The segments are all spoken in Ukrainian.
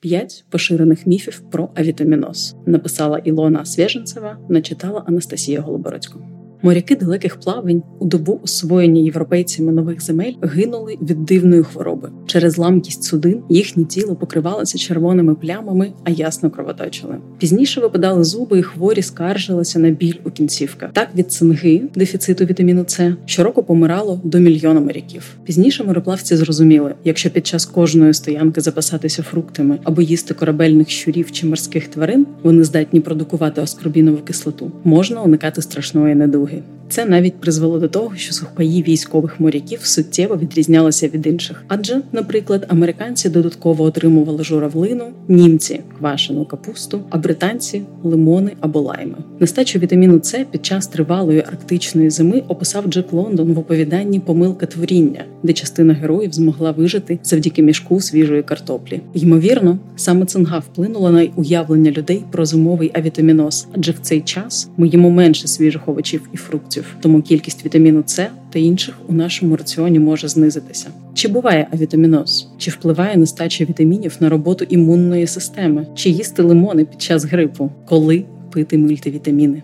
П'ять поширених міфів про авітаміноз написала Ілона Свєженцева, начитала Анастасія Голобородько. Моряки далеких плавень у добу освоєння європейцями нових земель гинули від дивної хвороби. Через ламкість судин їхнє тіло покривалося червоними плямами, а ясно кровоточили. Пізніше випадали зуби, і хворі скаржилися на біль у кінцівках. Так від цинги, дефіциту вітаміну С, щороку помирало до мільйона моряків. Пізніше мореплавці зрозуміли, якщо під час кожної стоянки запасатися фруктами або їсти корабельних щурів чи морських тварин, вони здатні продукувати оскорбінову кислоту, можна уникати страшної недуги. Це навіть призвело до того, що сухпаї військових моряків суттєво відрізнялися від інших. Адже, наприклад, американці додатково отримували журавлину, німці квашену капусту, а британці лимони або лайми. Нестачу вітаміну С під час тривалої арктичної зими описав Джек Лондон в оповіданні Помилка творіння, де частина героїв змогла вижити завдяки мішку свіжої картоплі. Ймовірно, саме цинга вплинула на уявлення людей про зимовий авітаміноз, адже в цей час ми їмо менше свіжих овочів і фруктів, тому кількість вітаміну С та інших у нашому раціоні може знизитися. Чи буває авітаміноз? Чи впливає нестача вітамінів на роботу імунної системи? Чи їсти лимони під час грипу? Коли пити мультивітаміни?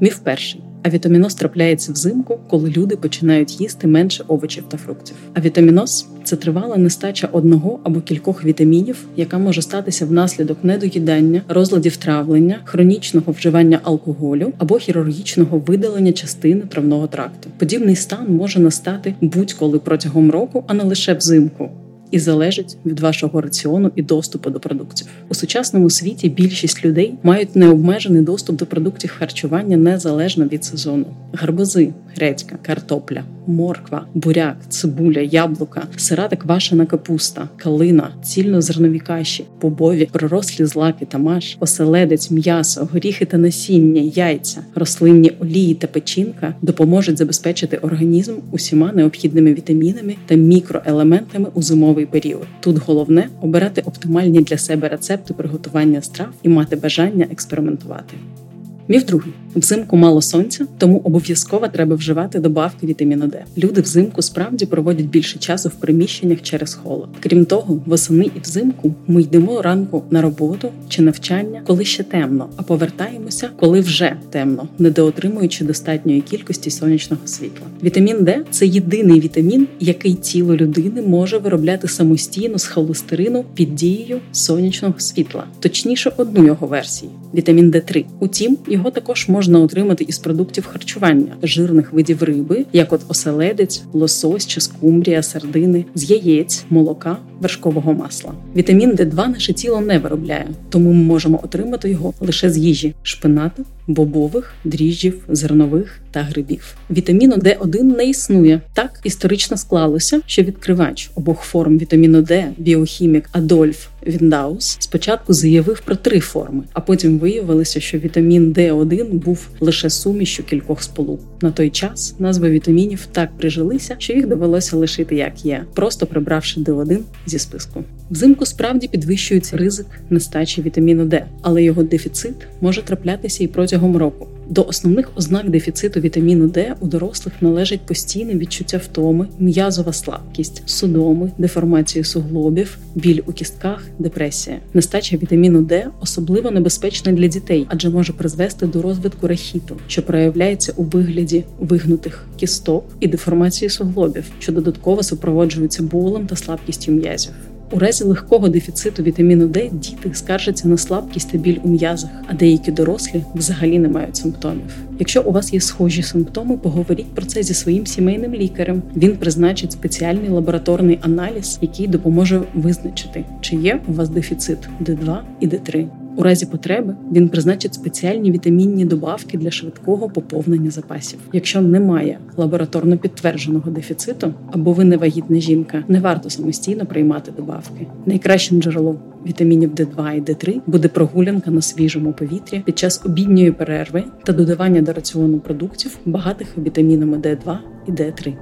Міф перший. А вітаміноз трапляється взимку, коли люди починають їсти менше овочів та фруктів. А вітаміноз це тривала нестача одного або кількох вітамінів, яка може статися внаслідок недоїдання, розладів травлення, хронічного вживання алкоголю або хірургічного видалення частини травного тракту. Подібний стан може настати будь-коли протягом року, а не лише взимку і залежить від вашого раціону і доступу до продуктів у сучасному світі. Більшість людей мають необмежений доступ до продуктів харчування незалежно від сезону: гарбузи, грецька, картопля, морква, буряк, цибуля, яблука, сира та квашена капуста, калина, цільнозернові каші, бобові, пророслі злаки та маш, оселедець, м'ясо, горіхи та насіння, яйця, рослинні олії та печінка допоможуть забезпечити організм усіма необхідними вітамінами та мікроелементами у зимовий зимовий період. Тут головне обирати оптимальні для себе рецепти приготування страв і мати бажання експериментувати. Міф другий взимку мало сонця, тому обов'язково треба вживати добавки вітаміну Д. Люди взимку справді проводять більше часу в приміщеннях через холод. Крім того, восени і взимку ми йдемо ранку на роботу чи навчання, коли ще темно, а повертаємося, коли вже темно, недоотримуючи достатньої кількості сонячного світла. Вітамін Д це єдиний вітамін, який тіло людини може виробляти самостійно з холестерину під дією сонячного світла, точніше, одну його версію вітамін Д3. Утім, його також можна отримати із продуктів харчування, жирних видів риби, як от оселедець, лосось чи скумбрія, сардини, з яєць, молока, вершкового масла. Вітамін Д2 наше тіло не виробляє, тому ми можемо отримати його лише з їжі шпинату, бобових, дріжджів, зернових та грибів. Вітаміну Д1 не існує. Так історично склалося, що відкривач обох форм вітаміну Д, біохімік Адольф Віндаус, спочатку заявив про три форми, а потім виявилося, що вітамін Д1 був лише сумішю кількох сполук. На той час назви вітамінів так прижилися, що їх довелося лишити як є, просто прибравши Д1 зі списку. Взимку справді підвищується ризик нестачі вітаміну Д, але його дефіцит може траплятися і протягом року. До основних ознак дефіциту вітаміну Д у дорослих належать постійне відчуття втоми, м'язова слабкість, судоми, деформації суглобів, біль у кістках, депресія. Нестача вітаміну Д особливо небезпечна для дітей, адже може призвести до розвитку рахіту, що проявляється у вигляді вигнутих кісток і деформації суглобів, що додатково супроводжуються болем та слабкістю м'язів. У разі легкого дефіциту вітаміну Д діти скаржаться на слабкість та біль у м'язах, а деякі дорослі взагалі не мають симптомів. Якщо у вас є схожі симптоми, поговоріть про це зі своїм сімейним лікарем. Він призначить спеціальний лабораторний аналіз, який допоможе визначити, чи є у вас дефіцит Д2 і Д3. У разі потреби він призначить спеціальні вітамінні добавки для швидкого поповнення запасів. Якщо немає лабораторно підтвердженого дефіциту або ви не вагітна жінка, не варто самостійно приймати добавки. Найкращим джерелом вітамінів Д2 і Д3 буде прогулянка на свіжому повітрі під час обідньої перерви та додавання до раціону продуктів, багатих вітамінами Д2 і Д3.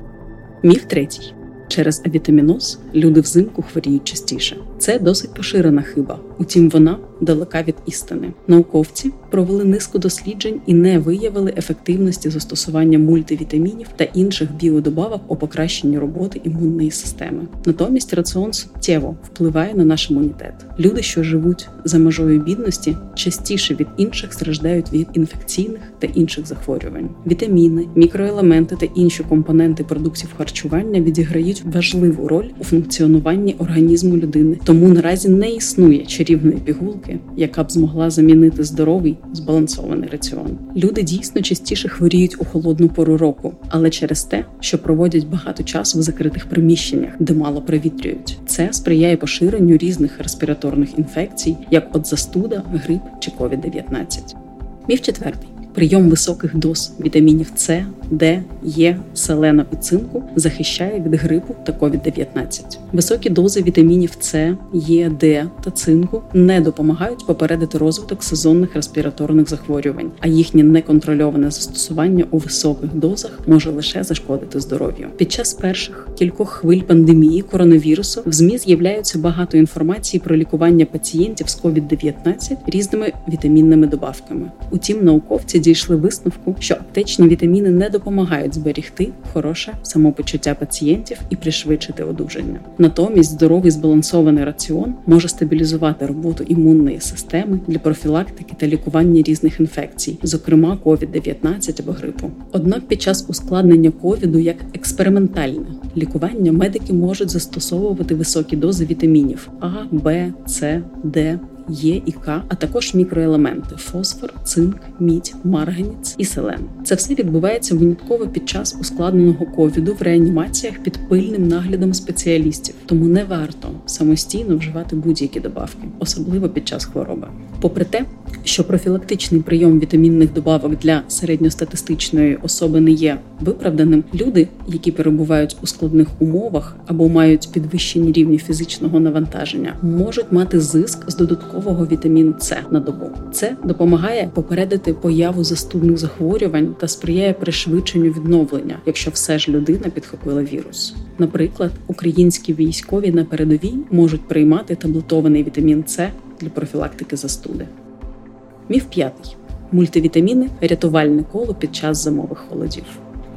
Міф третій. Через авітаміноз люди взимку хворіють частіше. Це досить поширена хиба. Утім, вона далека від істини. Науковці провели низку досліджень і не виявили ефективності застосування мультивітамінів та інших біодобавок у покращенні роботи імунної системи. Натомість раціон суттєво впливає на наш імунітет. Люди, що живуть за межою бідності, частіше від інших страждають від інфекційних та інших захворювань. Вітаміни, мікроелементи та інші компоненти продуктів харчування відіграють важливу роль у функціонуванні організму людини, тому наразі не існує чарівної пігулки, яка б змогла замінити здоровий збалансований раціон. Люди дійсно частіше хворіють у холодну пору року, але через те, що проводять багато часу в закритих приміщеннях, де мало провітрюють. Це сприяє поширенню різних респіраторних інфекцій, як от застуда, грип чи COVID-19. Міф четвертий. Прийом високих доз вітамінів С, Д, Е, селена і цинку захищає від грипу та COVID-19. Високі дози вітамінів С, Е, Д та цинку не допомагають попередити розвиток сезонних респіраторних захворювань, а їхнє неконтрольоване застосування у високих дозах може лише зашкодити здоров'ю. Під час перших кількох хвиль пандемії коронавірусу в ЗМІ з'являються багато інформації про лікування пацієнтів з COVID-19 різними вітамінними добавками. Утім, науковці дійшли висновку, що аптечні вітаміни не допомагають зберігти хороше самопочуття пацієнтів і пришвидшити одужання. Натомість здоровий збалансований раціон може стабілізувати роботу імунної системи для профілактики та лікування різних інфекцій, зокрема COVID-19 або грипу. Однак під час ускладнення ковіду як експериментальне лікування медики можуть застосовувати високі дози вітамінів А, Б, С, Д. Є і К, а також мікроелементи фосфор, цинк, мідь, марганець і селен. Це все відбувається винятково під час ускладненого ковіду в реанімаціях під пильним наглядом спеціалістів, тому не варто самостійно вживати будь-які добавки, особливо під час хвороби. Попри те, що профілактичний прийом вітамінних добавок для середньостатистичної особи не є виправданим, люди, які перебувають у складних умовах або мають підвищені рівні фізичного навантаження, можуть мати зиск з додаткового вітаміну С на добу. Це допомагає попередити появу застудних захворювань та сприяє пришвидшенню відновлення, якщо все ж людина підхопила вірус. Наприклад, українські військові на передовій можуть приймати таблетований вітамін С для профілактики застуди. Міф п'ятий. Мультивітаміни рятувальне коло під час зимових холодів.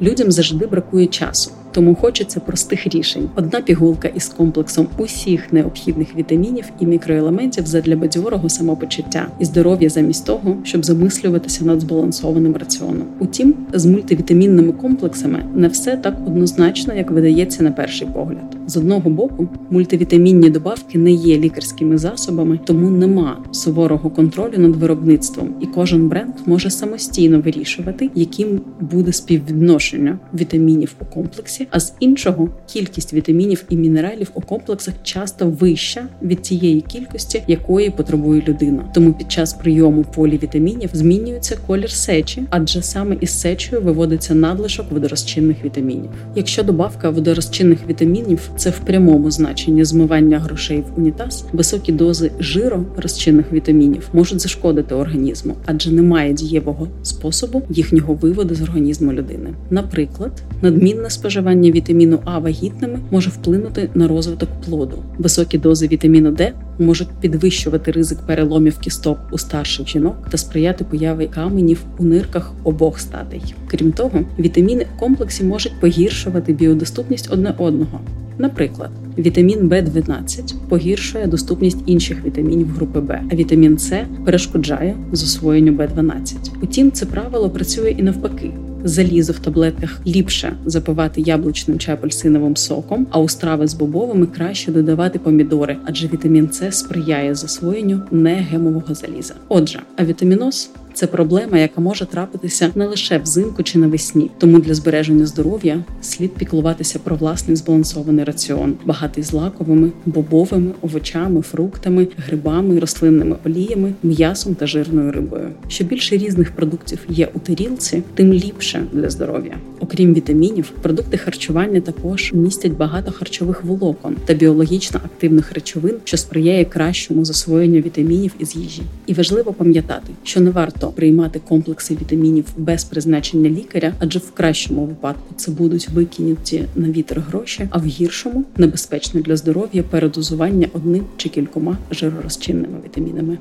Людям завжди бракує часу, тому хочеться простих рішень. Одна пігулка із комплексом усіх необхідних вітамінів і мікроелементів задля бадьорого самопочуття і здоров'я замість того, щоб замислюватися над збалансованим раціоном. Утім, з мультивітамінними комплексами не все так однозначно, як видається на перший погляд. З одного боку, мультивітамінні добавки не є лікарськими засобами, тому нема суворого контролю над виробництвом, і кожен бренд може самостійно вирішувати, яким буде співвідношення вітамінів у комплексі. А з іншого, кількість вітамінів і мінералів у комплексах часто вища від тієї кількості, якої потребує людина. Тому під час прийому полівітамінів змінюється колір сечі, адже саме із сечею виводиться надлишок водорозчинних вітамінів. Якщо добавка водорозчинних вітамінів це в прямому значенні змивання грошей в унітаз, високі дози жиро розчинних вітамінів можуть зашкодити організму, адже немає дієвого способу їхнього виводу з організму людини. Наприклад, надмінне споживання вітаміну А вагітними може вплинути на розвиток плоду. Високі дози вітаміну Д можуть підвищувати ризик переломів кісток у старших жінок та сприяти появі каменів у нирках обох статей. Крім того, вітаміни в комплексі можуть погіршувати біодоступність одне одного. Наприклад, вітамін В12 погіршує доступність інших вітамінів групи Б, а вітамін С перешкоджає засвоєнню Б12. Утім, це правило працює і навпаки. Залізо в таблетках ліпше запивати яблучним чи апельсиновим соком, а у страви з бобовими краще додавати помідори, адже вітамін С сприяє засвоєнню негемового заліза. Отже, авітаміноз це проблема, яка може трапитися не лише взимку чи навесні. Тому для збереження здоров'я слід піклуватися про власний збалансований раціон, багатий злаковими, бобовими, овочами, фруктами, грибами, рослинними оліями, м'ясом та жирною рибою. Що більше різних продуктів є у тарілці, тим ліпше для здоров'я. Окрім вітамінів, продукти харчування також містять багато харчових волокон та біологічно активних речовин, що сприяє кращому засвоєнню вітамінів із їжі. І важливо пам'ятати, що не варто варто приймати комплекси вітамінів без призначення лікаря, адже в кращому випадку це будуть викинуті на вітер гроші, а в гіршому небезпечне для здоров'я передозування одним чи кількома жиророзчинними вітамінами.